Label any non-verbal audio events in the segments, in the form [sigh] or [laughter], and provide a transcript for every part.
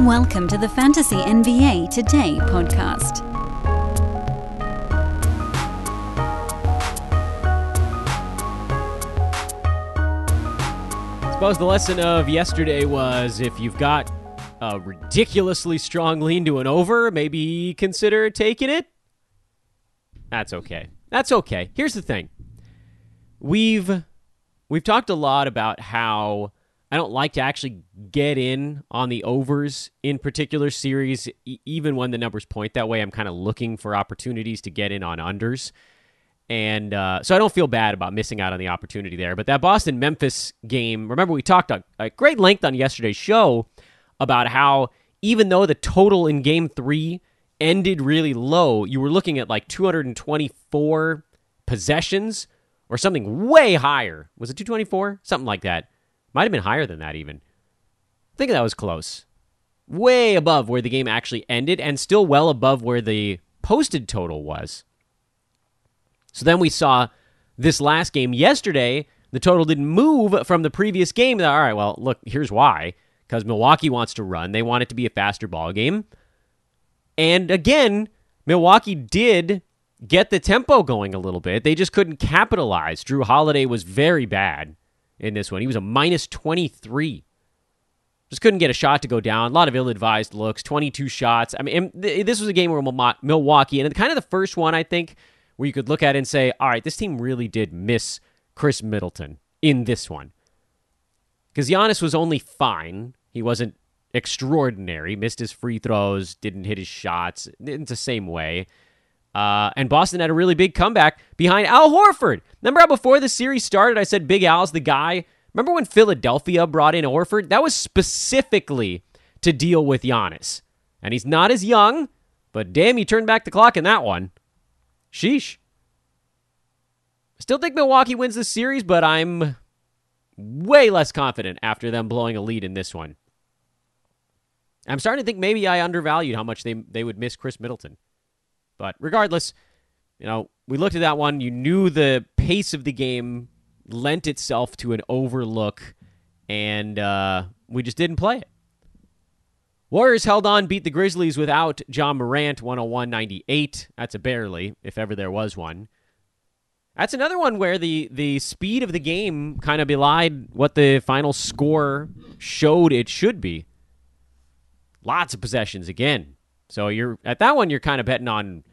Welcome to the Fantasy NBA Today podcast. I suppose the lesson of yesterday was if you've got a ridiculously strong lean to an over, maybe consider taking it. That's okay. That's okay. Here's the thing. We've we've talked a lot about how I don't like to actually get in on the overs in particular series, e- even when the numbers point that way. I'm kind of looking for opportunities to get in on unders. And uh, so I don't feel bad about missing out on the opportunity there. But that Boston Memphis game, remember, we talked at great length on yesterday's show about how even though the total in game three ended really low, you were looking at like 224 possessions or something way higher. Was it 224? Something like that. Might have been higher than that, even. I think that was close. Way above where the game actually ended, and still well above where the posted total was. So then we saw this last game yesterday. The total didn't move from the previous game. All right, well, look, here's why. Because Milwaukee wants to run. They want it to be a faster ball game. And again, Milwaukee did get the tempo going a little bit. They just couldn't capitalize. Jrue Holiday was very bad in this one. He was a minus 23. Just couldn't get a shot to go down. A lot of ill advised looks, 22 shots. I mean, this was a game where Milwaukee, and kind of the first one, I think, where you could look at and say, all right, this team really did miss Khris Middleton in this one. Because Giannis was only fine. He wasn't extraordinary. Missed his free throws, didn't hit his shots. It's the same way. Uh, and Boston had a really big comeback behind Al Horford. Remember how before the series started, I said Big Al's the guy? Remember when Philadelphia brought in Horford? That was specifically to deal with Giannis. And he's not as young, but damn, he turned back the clock in that one. Sheesh. Still think Milwaukee wins this series, but I'm way less confident after them blowing a lead in this one. I'm starting to think maybe I undervalued how much they they would miss Khris Middleton. But regardless, you know, we looked at that one. You knew the pace of the game lent itself to an overlook, and uh, we just didn't play it. Warriors held on, beat the Grizzlies without Ja Morant 101 98. That's a barely, if ever there was one. That's another one where the, the speed of the game kind of belied what the final score showed it should be. Lots of possessions again. So you're at that one. You're kind of betting on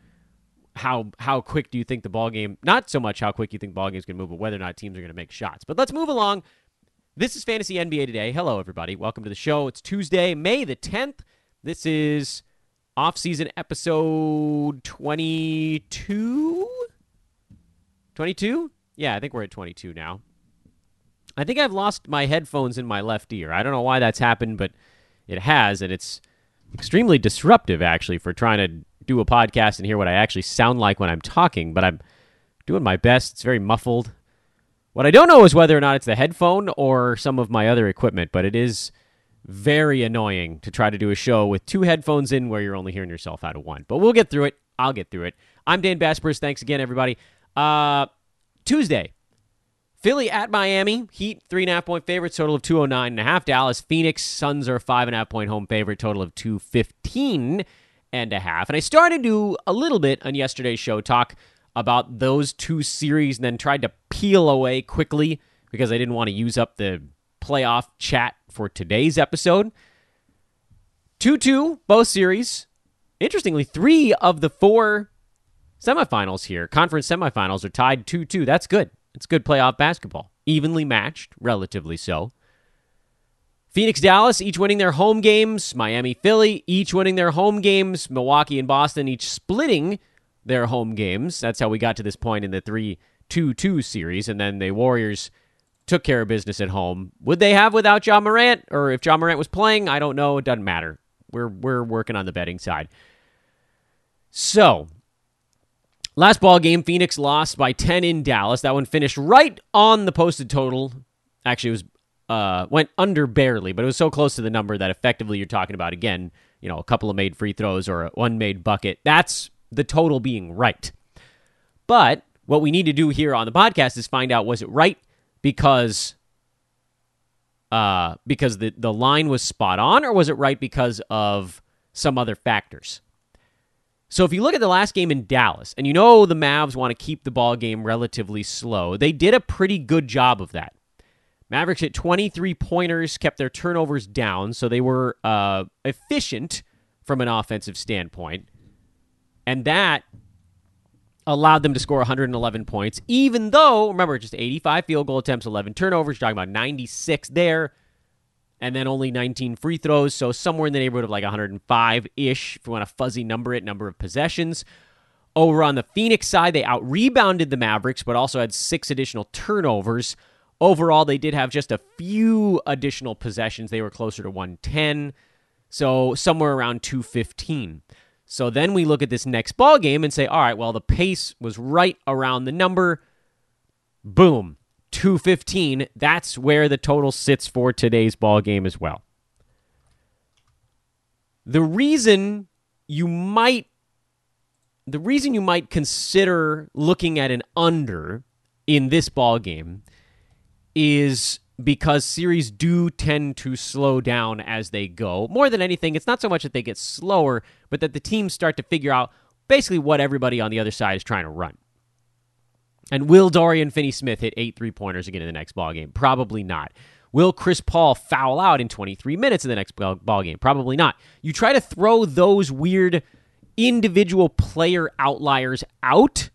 how how quick do you think the ball game? Not so much how quick you think ball game is going to move, but whether or not teams are going to make shots. But let's move along. This is Fantasy NBA today. Hello, everybody. Welcome to the show. It's Tuesday, May the 10th. This is off-season episode 22. 22? Yeah, I think we're at 22 now. I think I've lost my headphones in my left ear. I don't know why that's happened, but it has, and it's extremely disruptive actually for trying to do a podcast and hear what I actually sound like when I'm talking, but I'm doing my best. It's very muffled. What I don't know is whether or not it's the headphone or some of my other equipment, but it is very annoying to try to do a show with two headphones in where you're only hearing yourself out of one. But we'll get through it. I'll get through it. I'm Dan Besbris. Thanks again, everybody. Uh, Tuesday, Philly at Miami. Heat, three and a half point favorites, total of 209 and a half. Dallas, Phoenix, Suns are five and a half point home favorite, total of 215 and a half. And I started to do a little bit on yesterday's show talk about those two series and then tried to peel away quickly because I didn't want to use up the playoff chat for today's episode. 2 2, both series. Interestingly, three of the four semifinals here, conference semifinals, are tied 2 2. That's good. It's good playoff basketball. Evenly matched, relatively so. Phoenix, Dallas, each winning their home games. Miami, Philly, each winning their home games. Milwaukee and Boston, each splitting their home games. That's how we got to this point in the 3 2 2 series. And then the Warriors took care of business at home. Would they have without Ja Morant? Or if Ja Morant was playing? I don't know. It doesn't matter. We're, we're working on the betting side. So, Last ball game, Phoenix lost by 10 in Dallas. That one finished right on the posted total. Actually, it was uh, went under barely, but it was so close to the number that effectively you're talking about again, you know, a couple of made free throws or one made bucket. That's the total being right. But what we need to do here on the podcast is find out was it right because uh, because the, the line was spot on, or was it right because of some other factors? So if you look at the last game in Dallas, and you know the Mavs want to keep the ball game relatively slow, they did a pretty good job of that. Mavericks hit 23 pointers, kept their turnovers down, so they were uh, efficient from an offensive standpoint. And that allowed them to score 111 points, even though, remember, just 85 field goal attempts, 11 turnovers. You're talking about 96 there, and then only 19 free throws. So somewhere in the neighborhood of like 105 ish, if you want to fuzzy number it, number of possessions. Over on the Phoenix side, they out rebounded the Mavericks, but also had six additional turnovers. Overall, they did have just a few additional possessions. They were closer to 110, so somewhere around 215. So then we look at this next ball game and say, all right, well, the pace was right around the number. Boom, 215. That's where the total sits for today's ball game as well. The reason you might the reason you might consider looking at an under in this ball game is because series do tend to slow down as they go. More than anything, it's not so much that they get slower, but that the teams start to figure out basically what everybody on the other side is trying to run. And will Dorian Finney Smith hit eight three pointers again in the next ball game? Probably not. Will Chris Paul foul out in 23 minutes in the next ball game? Probably not. You try to throw those weird individual player outliers out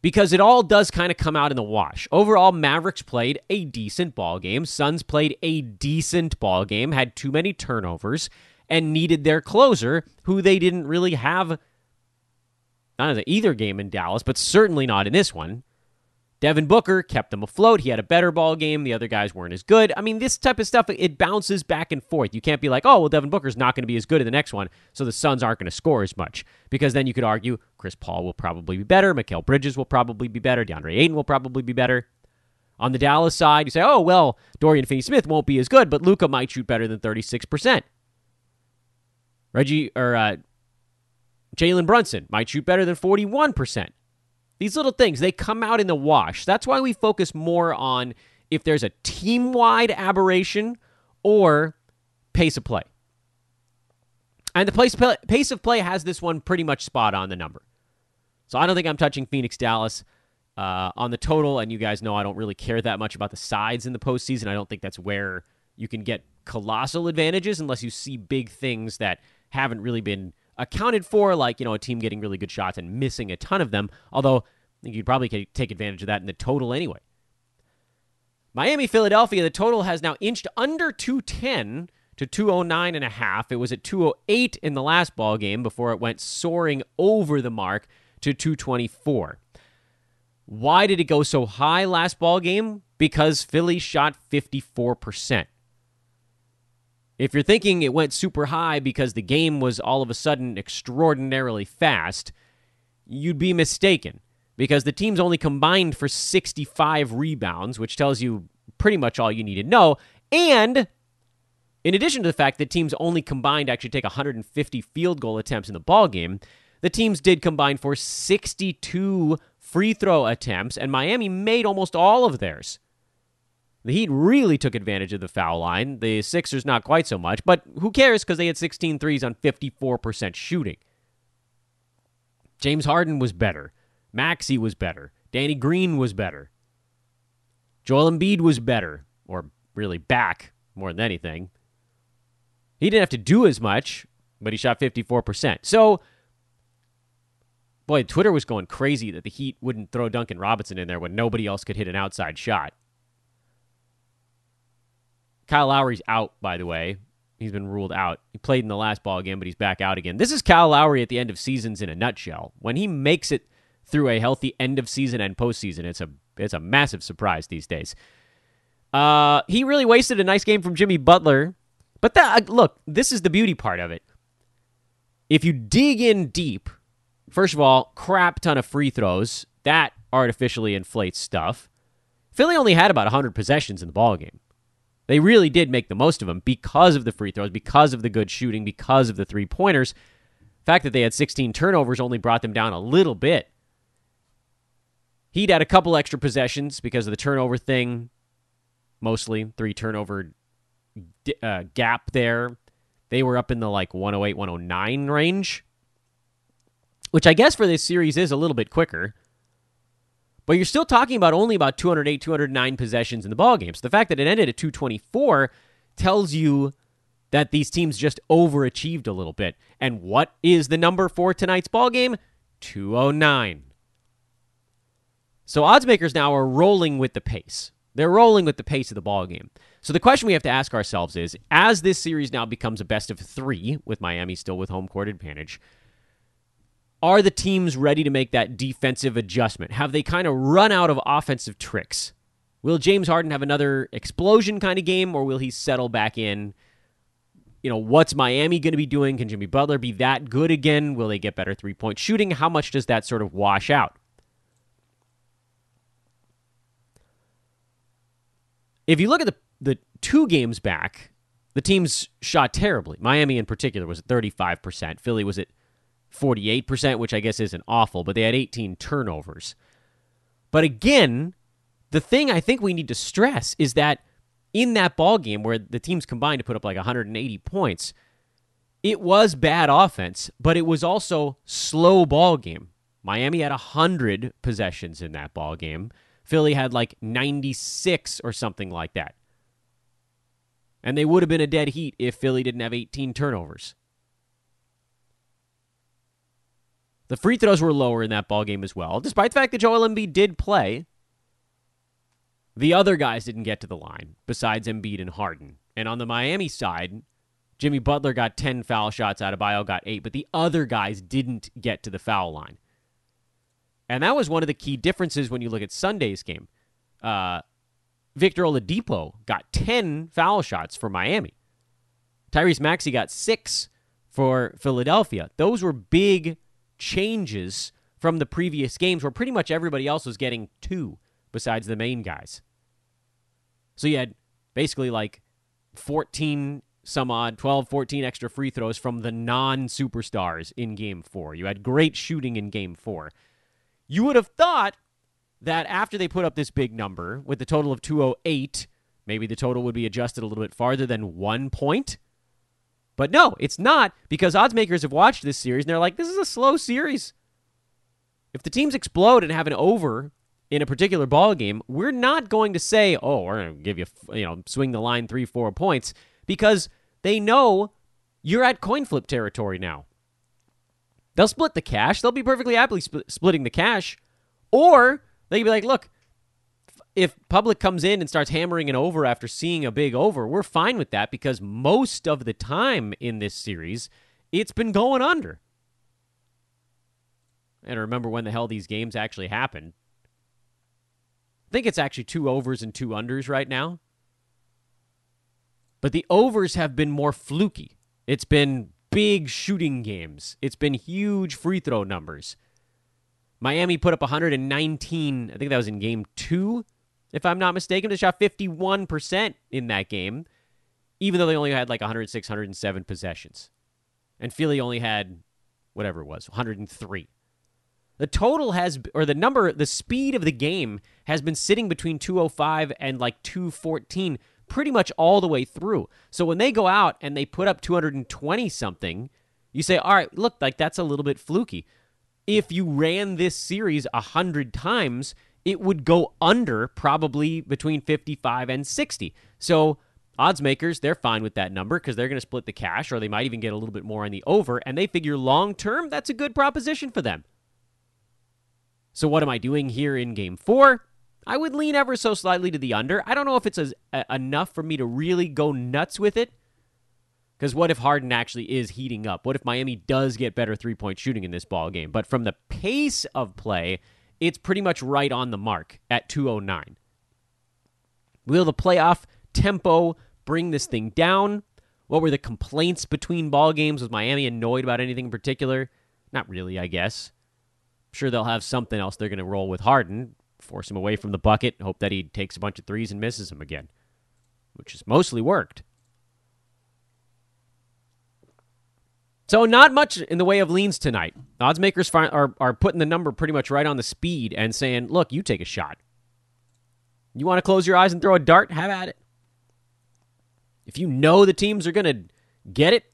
because it all does kind of come out in the wash. Overall, Mavericks played a decent ball game. Suns played a decent ball game, had too many turnovers, and needed their closer, who they didn't really have not in either game in Dallas, but certainly not in this one. Devin Booker kept them afloat. He had a better ball game. The other guys weren't as good. I mean, this type of stuff, it bounces back and forth. You can't be like, oh, well, Devin Booker's not going to be as good in the next one, so the Suns aren't going to score as much. Because then you could argue Chris Paul will probably be better. Mikal Bridges will probably be better. DeAndre Ayton will probably be better. On the Dallas side, you say, oh, well, Dorian Finney Smith won't be as good, but Luka might shoot better than 36%. Reggie, or uh, Jalen Brunson might shoot better than 41%. These little things, they come out in the wash. That's why we focus more on if there's a team wide aberration or pace of play. And the pace, of play has this one pretty much spot on the number. So I don't think I'm touching Phoenix Dallas uh, on the total. And you guys know I don't really care that much about the sides in the postseason. I don't think that's where you can get colossal advantages unless you see big things that haven't really been accounted for, like, you know, a team getting really good shots and missing a ton of them. Although I think you'd probably take advantage of that in the total anyway. Miami, Philadelphia, the total has now inched under 210 to 209 and a half. It was at 208 in the last ball game before it went soaring over the mark to 224. Why did it go so high last ball game? Because Philly shot 54%. If you're thinking it went super high because the game was all of a sudden extraordinarily fast, you'd be mistaken because the teams only combined for 65 rebounds, which tells you pretty much all you need to know. And in addition to the fact that teams only combined actually take 150 field goal attempts in the ball game, the teams did combine for 62 free throw attempts, and Miami made almost all of theirs. The Heat really took advantage of the foul line. The Sixers not quite so much, but who cares because they had 16 threes on 54% shooting. James Harden was better. Maxey was better. Danny Green was better. Joel Embiid was better, or really back more than anything. He didn't have to do as much, but he shot 54%. So, boy, Twitter was going crazy that the Heat wouldn't throw Duncan Robinson in there when nobody else could hit an outside shot. Kyle Lowry's out, by the way. He's been ruled out. He played in the last ball game, but he's back out again. This is Kyle Lowry at the end of seasons in a nutshell. When he makes it through a healthy end of season and postseason, it's a it's a massive surprise these days. Uh, he really wasted a nice game from Jimmy Butler, but that look, this is the beauty part of it. If you dig in deep, first of all, crap ton of free throws that artificially inflates stuff. Philly only had about 100 possessions in the ball game. They really did make the most of them because of the free throws, because of the good shooting, because of the three pointers. The fact that they had 16 turnovers only brought them down a little bit. He'd had a couple extra possessions because of the turnover thing. mostly three turnover uh, gap there. They were up in the like 108, 109 range, which I guess for this series is a little bit quicker. But you're still talking about only about 208, 209 possessions in the ball game. So the fact that it ended at 224 tells you that these teams just overachieved a little bit. And what is the number for tonight's ball game? 209. So odds makers now are rolling with the pace. They're rolling with the pace of the ball game. So the question we have to ask ourselves is as this series now becomes a best of 3 with Miami still with home court advantage, are the teams ready to make that defensive adjustment? Have they kind of run out of offensive tricks? Will James Harden have another explosion kind of game or will he settle back in? You know, what's Miami going to be doing? Can Jimmy Butler be that good again? Will they get better three point shooting? How much does that sort of wash out? If you look at the, the two games back, the teams shot terribly. Miami, in particular, was at 35%. Philly was at 48%, which I guess isn't awful, but they had 18 turnovers. But again, the thing I think we need to stress is that in that ball game where the teams combined to put up like 180 points, it was bad offense, but it was also slow ball game. Miami had 100 possessions in that ball game. Philly had like 96 or something like that. And they would have been a dead heat if Philly didn't have 18 turnovers. The free throws were lower in that ball game as well, despite the fact that Joel Embiid did play. The other guys didn't get to the line besides Embiid and Harden. And on the Miami side, Jimmy Butler got 10 foul shots, out of. Adebayo got 8, but the other guys didn't get to the foul line. And that was one of the key differences when you look at Sunday's game. Uh, Victor Oladipo got 10 foul shots for Miami. Tyrese Maxey got 6 for Philadelphia. Those were big changes from the previous games where pretty much everybody else was getting two besides the main guys. So you had basically like 14 some odd 12 14 extra free throws from the non-superstars in game 4. You had great shooting in game 4. You would have thought that after they put up this big number with the total of 208, maybe the total would be adjusted a little bit farther than 1 point. But no, it's not because odds makers have watched this series and they're like, this is a slow series. If the teams explode and have an over in a particular ball game, we're not going to say, "Oh, we're going to give you, you know, swing the line 3-4 points" because they know you're at coin flip territory now. They'll split the cash. They'll be perfectly happily sp- splitting the cash. Or they can be like, look, if public comes in and starts hammering an over after seeing a big over, we're fine with that because most of the time in this series, it's been going under. And remember when the hell these games actually happened. I think it's actually two overs and two unders right now. But the overs have been more fluky. It's been big shooting games, it's been huge free throw numbers. Miami put up 119, I think that was in game two if I'm not mistaken. They shot 51% in that game, even though they only had like 106, 107 possessions. And Philly only had whatever it was, 103. The total has, or the number, the speed of the game has been sitting between 205 and like 214 pretty much all the way through. So when they go out and they put up 220 something, you say, all right, look, like that's a little bit fluky. If you ran this series 100 times, it would go under probably between 55 and 60. So odds makers, they're fine with that number because they're going to split the cash or they might even get a little bit more on the over. And they figure long term, that's a good proposition for them. So what am I doing here in game four? I would lean ever so slightly to the under. I don't know if it's a, a, enough for me to really go nuts with it. Because what if Harden actually is heating up? What if Miami does get better three point shooting in this ball game? But from the pace of play, it's pretty much right on the mark at 209. Will the playoff tempo bring this thing down? What were the complaints between ball games? Was Miami annoyed about anything in particular? Not really, I guess. I'm sure they'll have something else they're going to roll with Harden, force him away from the bucket, hope that he takes a bunch of threes and misses them again, which has mostly worked. So not much in the way of leans tonight. Odds makers are, are putting the number pretty much right on the speed and saying, look, you take a shot. You want to close your eyes and throw a dart? Have at it. If you know the teams are going to get it,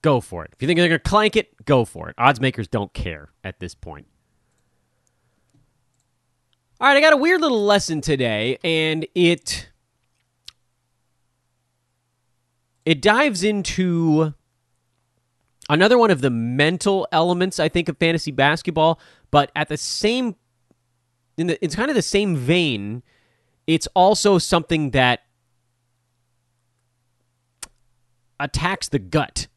go for it. If you think they're going to clank it, go for it. Odds makers don't care at this point. All right, I got a weird little lesson today, and it it dives into another one of the mental elements I think of fantasy basketball, but at the same in the it's kind of the same vein, it's also something that attacks the gut.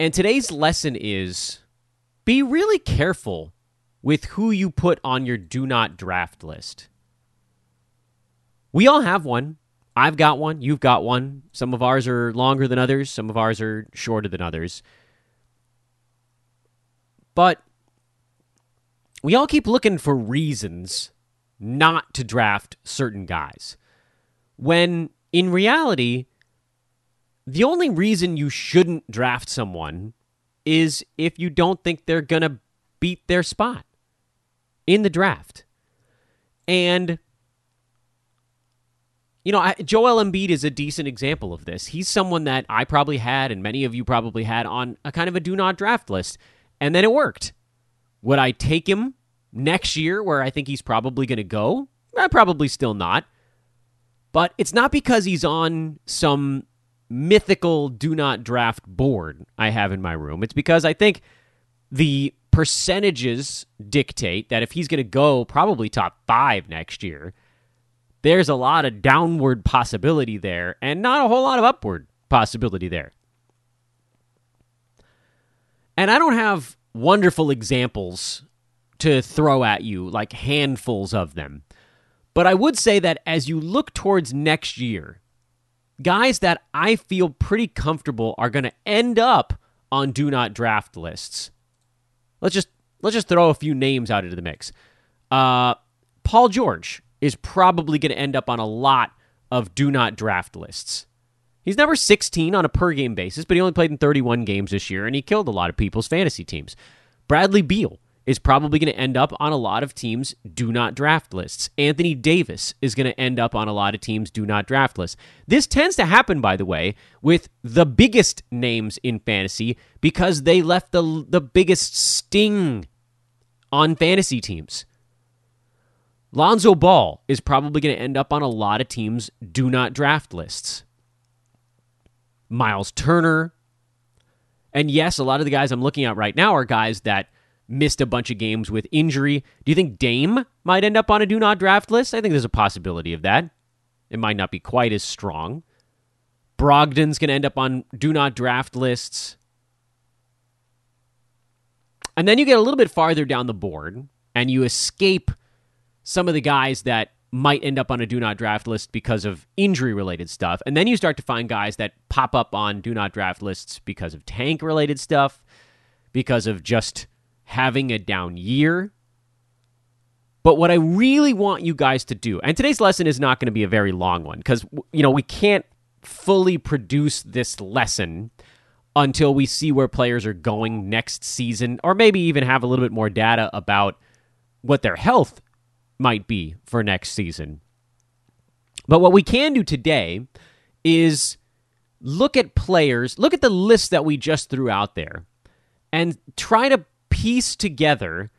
And today's lesson is be really careful with who you put on your do not draft list. We all have one. I've got one. You've got one. Some of ours are longer than others, some of ours are shorter than others. But we all keep looking for reasons not to draft certain guys. When in reality, the only reason you shouldn't draft someone is if you don't think they're going to beat their spot in the draft. And you know, I, Joel Embiid is a decent example of this. He's someone that I probably had, and many of you probably had on a kind of a do not draft list, and then it worked. Would I take him next year, where I think he's probably going to go? Eh, probably still not. But it's not because he's on some mythical do not draft board I have in my room. It's because I think the percentages dictate that if he's going to go probably top five next year, there's a lot of downward possibility there and not a whole lot of upward possibility there. And I don't have wonderful examples to throw at you, like handfuls of them. But I would say that as you look towards next year, guys that I feel pretty comfortable are going to end up on do not draft lists Let's just let's just throw a few names out into the mix. Uh, Paul George is probably going to end up on a lot of do not draft lists. He's number 16 on a per game basis, but he only played in 31 games this year, and he killed a lot of people's fantasy teams. Bradley Beal is probably going to end up on a lot of teams' do not draft lists. Anthony Davis is going to end up on a lot of teams' do not draft lists. This tends to happen, by the way, with the biggest names in fantasy because they left the, the biggest sting on fantasy teams. Lonzo Ball is probably going to end up on a lot of teams' do not draft lists. Miles Turner. And yes, a lot of the guys I'm looking at right now are guys that missed a bunch of games with injury. Do you think Dame might end up on a do not draft list? I think there's a possibility of that. It might not be quite as strong. Brogdon's going to end up on do not draft lists. And then you get a little bit farther down the board and you escape some of the guys that might end up on a do not draft list because of injury related stuff. And then you start to find guys that pop up on do not draft lists because of tank related stuff, because of just having a down year. But what I really want you guys to do, and today's lesson is not going to be a very long one because, you know, we can't fully produce this lesson until we see where players are going next season, or maybe even have a little bit more data about what their health might be for next season. But what we can do today is look at players, look at the list that we just threw out there, and try to piece together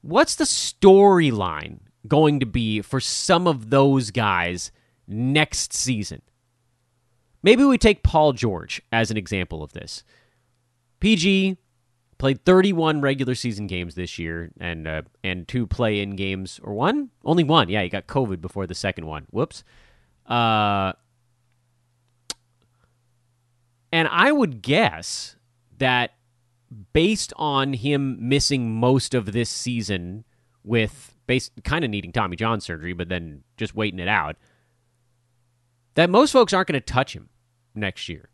what's the storyline going to be for some of those guys next season. Maybe we take Paul George as an example of this. PG played 31 regular season games this year and uh, and two play in games or one? Only one yeah he got covid before the second one. Whoops. Uh and i would guess that based on him missing most of this season with base kind of needing Tommy John surgery, but then just waiting it out, that most folks aren't going to touch him next year.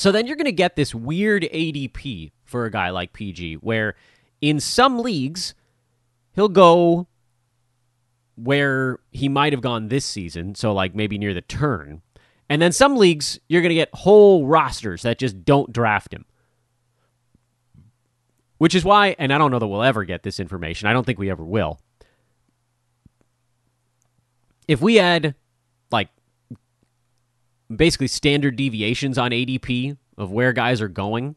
So then you're going to get this weird ADP for a guy like PG, where in some leagues, he'll go where he might have gone this season. So, like maybe near the turn. And then some leagues, you're going to get whole rosters that just don't draft him. Which is why, and I don't know that we'll ever get this information. I don't think we ever will. If we had basically standard deviations on ADP of where guys are going,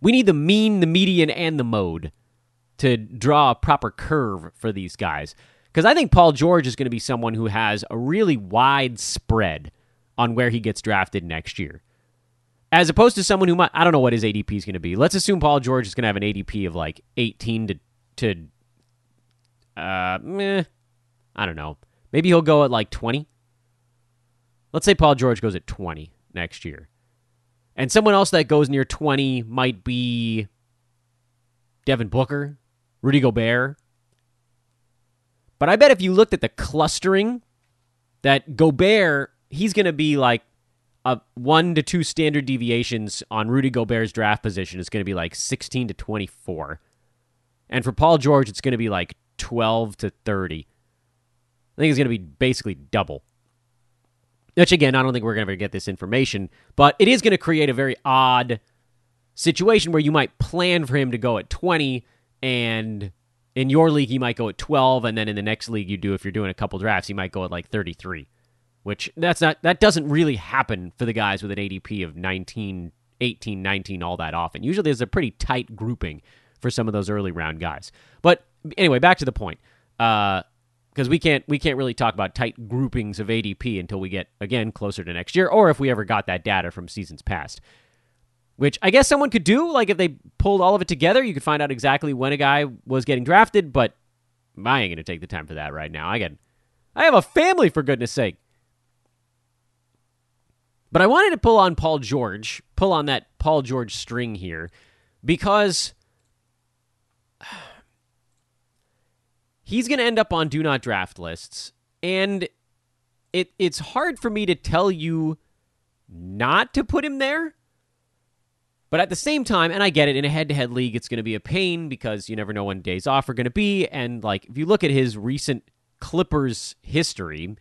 we need the mean, the median, and the mode to draw a proper curve for these guys. Because I think Paul George is going to be someone who has a really wide spread on where he gets drafted next year. As opposed to someone who might, I don't know what his ADP is going to be. Let's assume Paul George is going to have an ADP of like 18 to, to uh, meh, I don't know. Maybe he'll go at like 20. Let's say Paul George goes at 20 next year. And someone else that goes near 20 might be Devin Booker, Rudy Gobert. But I bet if you looked at the clustering, that Gobert, he's going to be like a one to two standard deviations on Rudy Gobert's draft position is going to be like 16 to 24. And for Paul George, it's going to be like 12 to 30. I think it's going to be basically double. Which, again, I don't think we're going to ever get this information, but it is going to create a very odd situation where you might plan for him to go at 20 and in your league he might go at 12 and then in the next league you do if you're doing a couple drafts he might go at like 33 which that's not that doesn't really happen for the guys with an ADP of 19 18 19 all that often. Usually there's a pretty tight grouping for some of those early round guys. But anyway back to the point. Uh because we can't we can't really talk about tight groupings of ADP until we get again closer to next year or if we ever got that data from seasons past which I guess someone could do. Like if they pulled all of it together, you could find out exactly when a guy was getting drafted. But I ain't gonna take the time for that right now. I get, I have a family for goodness sake. But I wanted to pull on Paul George, pull on that Paul George string here, because he's going to end up on do not draft lists, and it it's hard for me to tell you not to put him there but at the same time, and I get it, in a head to head league, it's going to be a pain because you never know when days off are going to be. And, like, if you look at his recent Clippers history,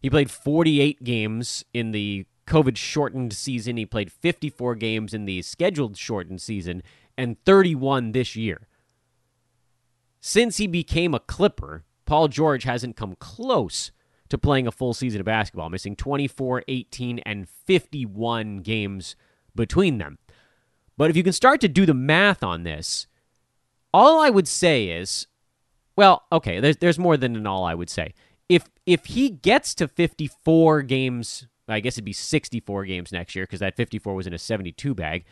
he played 48 games in the COVID shortened season. He played 54 games in the scheduled shortened season and 31 this year. Since he became a Clipper, Paul George hasn't come close to playing a full season of basketball, missing 24, 18, and 51 games between them. But if you can start to do the math on this, all I would say is, well, okay, there's there's more than an all I would say. If if he gets to 54 games, I guess it'd be 64 games next year because that 54 was in a 72 bag.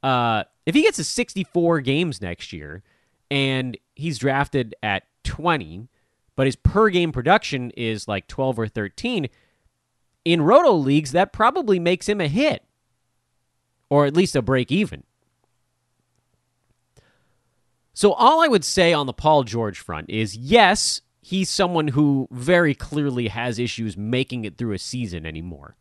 Uh, if he gets to 64 games next year and he's drafted at 20, but his per game production is like 12 or 13, in roto leagues that probably makes him a hit or at least a break even. So, all I would say on the Paul George front is yes, he's someone who very clearly has issues making it through a season anymore.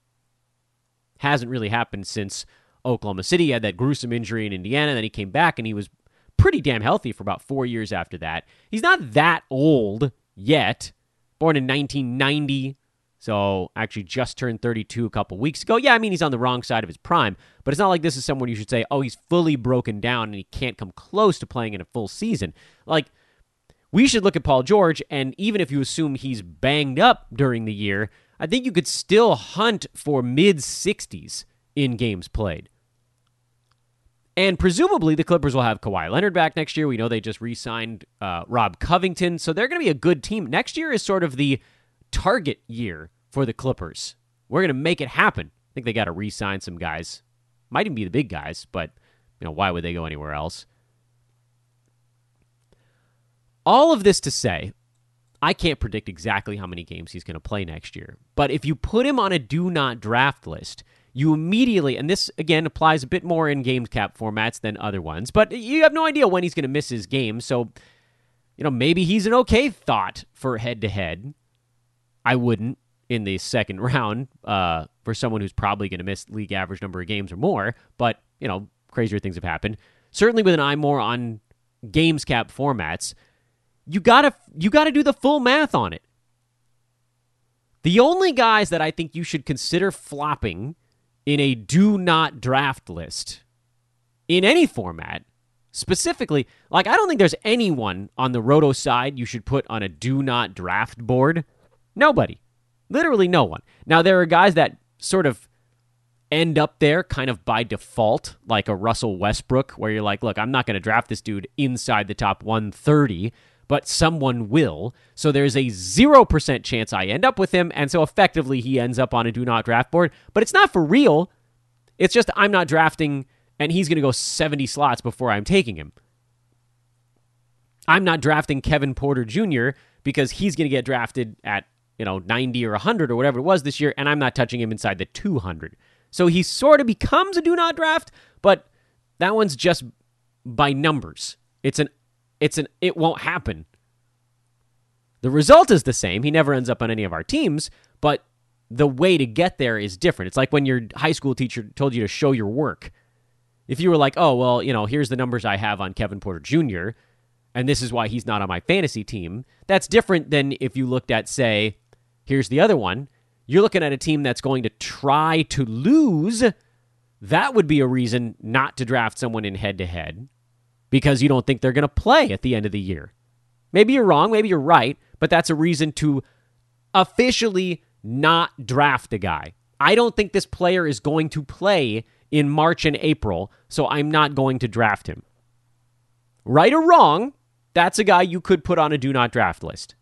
Hasn't really happened since Oklahoma City he had that gruesome injury in Indiana. Then he came back and he was pretty damn healthy for about four years after that. He's not that old yet. Born in 1990, so actually just turned 32 a couple weeks ago. Yeah, I mean he's on the wrong side of his prime, but it's not like this is someone you should say, "Oh, he's fully broken down and he can't come close to playing in a full season." Like we should look at Paul George and even if you assume he's banged up during the year, I think you could still hunt for mid 60s in games played. And presumably the Clippers will have Kawhi Leonard back next year. We know they just re signed uh, Rob Covington. So they're going to be a good team. Next year is sort of the target year for the Clippers. We're going to make it happen. I think they got to re sign some guys. Might even be the big guys, but you know, why would they go anywhere else? All of this to say, I can't predict exactly how many games he's going to play next year. But if you put him on a do not draft list, you immediately, and this again applies a bit more in game cap formats than other ones, but you have no idea when he's going to miss his game. So, you know, maybe he's an okay thought for head to head. I wouldn't in the second [laughs] round uh, for someone who's probably going to miss league average number of games or more. But you know, crazier things have happened. Certainly, with an eye more on games cap formats, you gotta you gotta do the full math on it. The only guys that I think you should consider flopping in a do not draft list in any format specifically like i don't think there's anyone on the roto side you should put on a do not draft board Nobody. Literally no one. Now, there are guys that sort of end up there kind of by default, like a Russell Westbrook, where you're like, look, I'm not going to draft this dude inside the top 130, but someone will. So there's a 0% chance I end up with him. And so effectively, he ends up on a do not draft board. But it's not for real. It's just I'm not drafting, and he's going to go 70 slots before I'm taking him. I'm not drafting Kevin Porter Jr. because he's going to get drafted at, you know, 90 or 100 or whatever it was this year, and I'm not touching him inside the 200. So he sort of becomes a do not draft, but that one's just by numbers. It's an it's an it won't happen. The result is the same. He never ends up on any of our teams, but the way to get there is different. It's like when your high school teacher told you to show your work. If you were like, "Oh, well, you know, here's the numbers I have on Kevin Porter Jr., and this is why he's not on my fantasy team." That's different than if you looked at say, here's the other one, you're looking at a team that's going to try to lose. That would be a reason not to draft someone in head to head because you don't think they're going to play at the end of the year. Maybe you're wrong, maybe you're right, but that's a reason to officially not draft a guy. I don't think this player is going to play in March and April, so I'm not going to draft him. Right or wrong, that's a guy you could put on a do not draft list.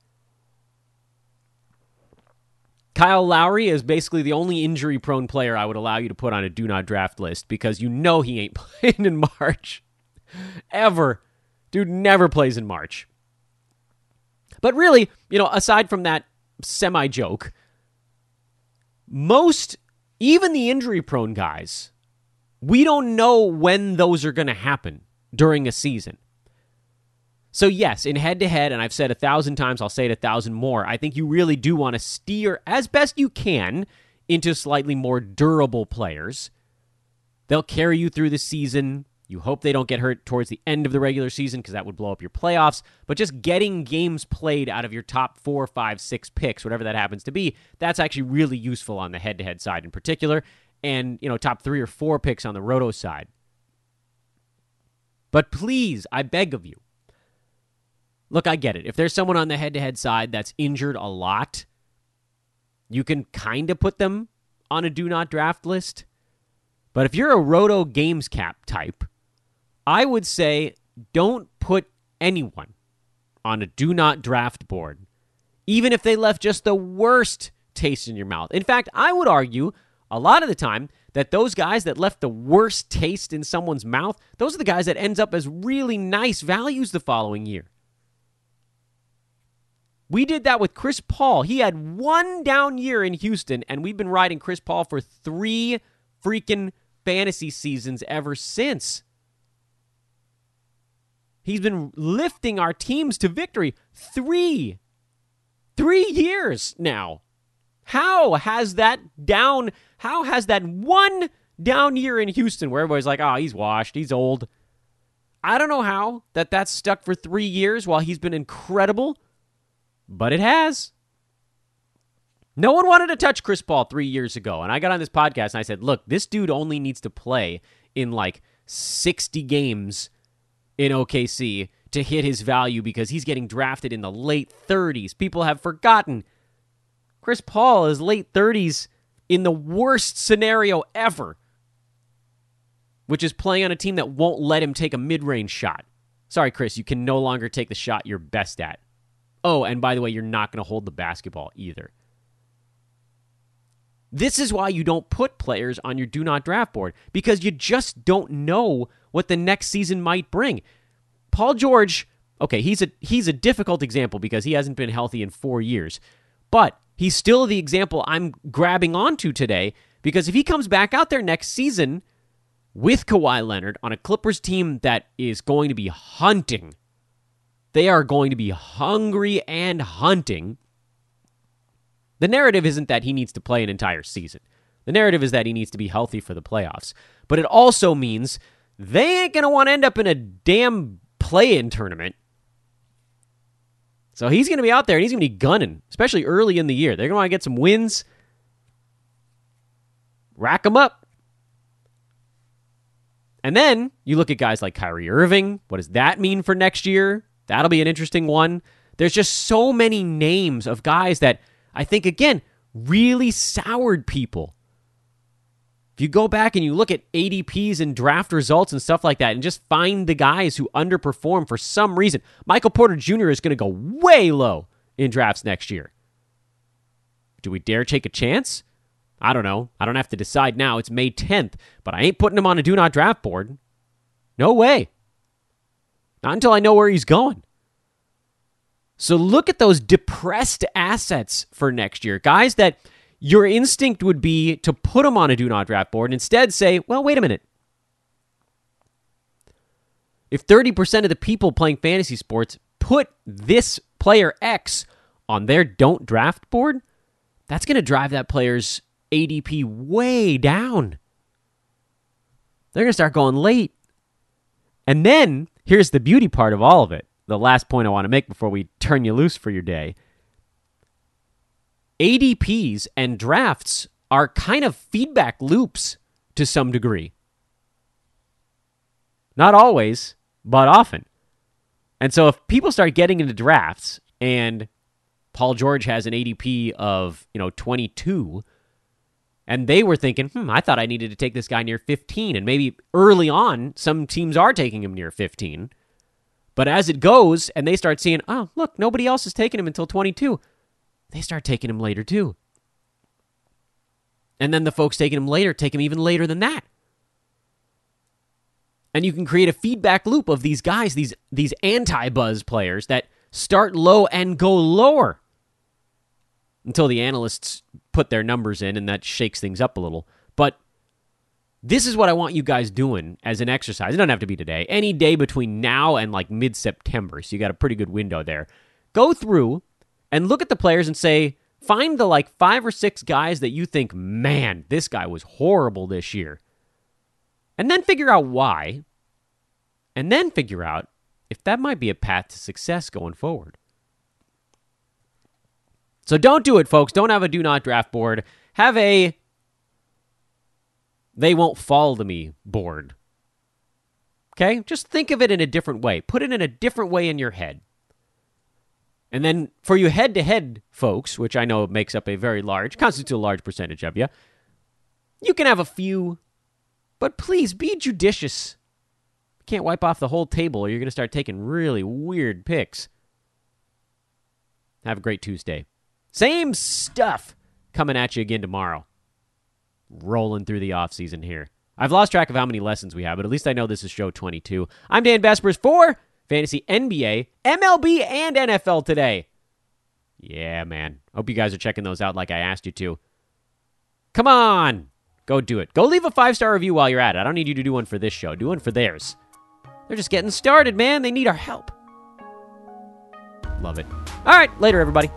Kyle Lowry is basically the only injury prone player I would allow you to put on a do not draft list because you know he ain't [laughs] playing in March. Ever. Dude never plays in March. But really, you know, aside from that semi joke, most, even the injury prone guys, we don't know when those are going to happen during a season. So, yes, in head to head, and I've said a thousand times, I'll say it a thousand more, I think you really do want to steer as best you can into slightly more durable players. They'll carry you through the season. You hope they don't get hurt towards the end of the regular season because that would blow up your playoffs. But just getting games played out of your top four, five, six picks, whatever that happens to be, that's actually really useful on the head to head side in particular. And, you know, top three or four picks on the roto side. But please, I beg of you, Look, I get it. If there's someone on the head to head side that's injured a lot, you can kind of put them on a do not draft list. But if you're a roto games cap type, I would say don't put anyone on a do not draft board, even if they left just the worst taste in your mouth. In fact, I would argue a lot of the time that those guys that left the worst taste in someone's mouth, those are the guys that ends up as really nice values the following year. We did that with Chris Paul. He had one down year in Houston, and we've been riding Chris Paul for three freaking fantasy seasons ever since. He's been lifting our teams to victory three, three years now. How has that down? How has that one down year in Houston, where everybody's like, "Oh, he's washed, he's old." I don't know how that that's stuck for three years while he's been incredible but it has. No one wanted to touch Chris Paul three years ago. And I got on this podcast and I said, look, this dude only needs to play in like 60 games in OKC to hit his value because he's getting drafted in the late 30s. People have forgotten. Chris Paul is late 30s in the worst scenario ever, which is playing on a team that won't let him take a mid range shot. Sorry, Chris, you can no longer take the shot you're best at. Oh, and by the way, you're not going to hold the basketball either. This is why you don't put players on your do not draft board because you just don't know what the next season might bring. Paul George, okay, he's a he's a difficult example because he hasn't been healthy in 4 years. But he's still the example I'm grabbing onto today because if he comes back out there next season with Kawhi Leonard on a Clippers team that is going to be hunting they are going to be hungry and hunting. The narrative isn't that he needs to play an entire season. The narrative is that he needs to be healthy for the playoffs. But it also means they ain't going to want to end up in a damn play in tournament. So he's going to be out there and he's going to be gunning, especially early in the year. They're going to want to get some wins, rack them up. And then you look at guys like Kyrie Irving. What does that mean for next year? That'll be an interesting one. There's just so many names of guys that I think, again, really soured people. If you go back and you look at ADPs and draft results and stuff like that and just find the guys who underperform for some reason, Michael Porter Jr. is going to go way low in drafts next year. Do we dare take a chance? I don't know. I don't have to decide now. It's May 10th, but I ain't putting him on a do not draft board. No way. Not until I know where he's going. So look at those depressed assets for next year. Guys that your instinct would be to put them on a do not draft board and instead say, well, wait a minute. If 30% of the people playing fantasy sports put this player X on their don't draft board, that's going to drive that player's ADP way down. They're going to start going late. And then here's the beauty part of all of it. The last point I want to make before we turn you loose for your day. ADPs and drafts are kind of feedback loops to some degree. Not always, but often. And so if people start getting into drafts and Paul George has an ADP of, you know, 22 and they were thinking, "Hmm, I thought I needed to take this guy near 15." And maybe early on some teams are taking him near 15. But as it goes and they start seeing, "Oh, look, nobody else is taking him until 22." They start taking him later too. And then the folks taking him later take him even later than that. And you can create a feedback loop of these guys, these these anti-buzz players that start low and go lower until the analysts put their numbers in and that shakes things up a little. But this is what I want you guys doing as an exercise. It doesn't have to be today. Any day between now and like mid September. So you got a pretty good window there. Go through and look at the players and say, find the like five or six guys that you think, man, this guy was horrible this year. And then figure out why. And then figure out if that might be a path to success going forward. So don't do it, folks. Don't have a do not draft board. Have a they won't fall to me board. Okay? Just think of it in a different way. Put it in a different way in your head. And then for you head to head folks, which I know makes up a very large, constitutes a large percentage of you, you can have a few, but please be judicious. You can't wipe off the whole table or you're going to start taking really weird picks. Have a great Tuesday. Same stuff coming at you again tomorrow. Rolling through the off season here. I've lost track of how many lessons we have, but at least I know this is show 22. I'm Dan Besbris for Fantasy NBA, MLB, and NFL today. Yeah, man. Hope you guys are checking those out like I asked you to. Come on. Go do it. Go leave a five star review while you're at it. I don't need you to do one for this show, do one for theirs. They're just getting started, man. They need our help. Love it. All right, later, everybody.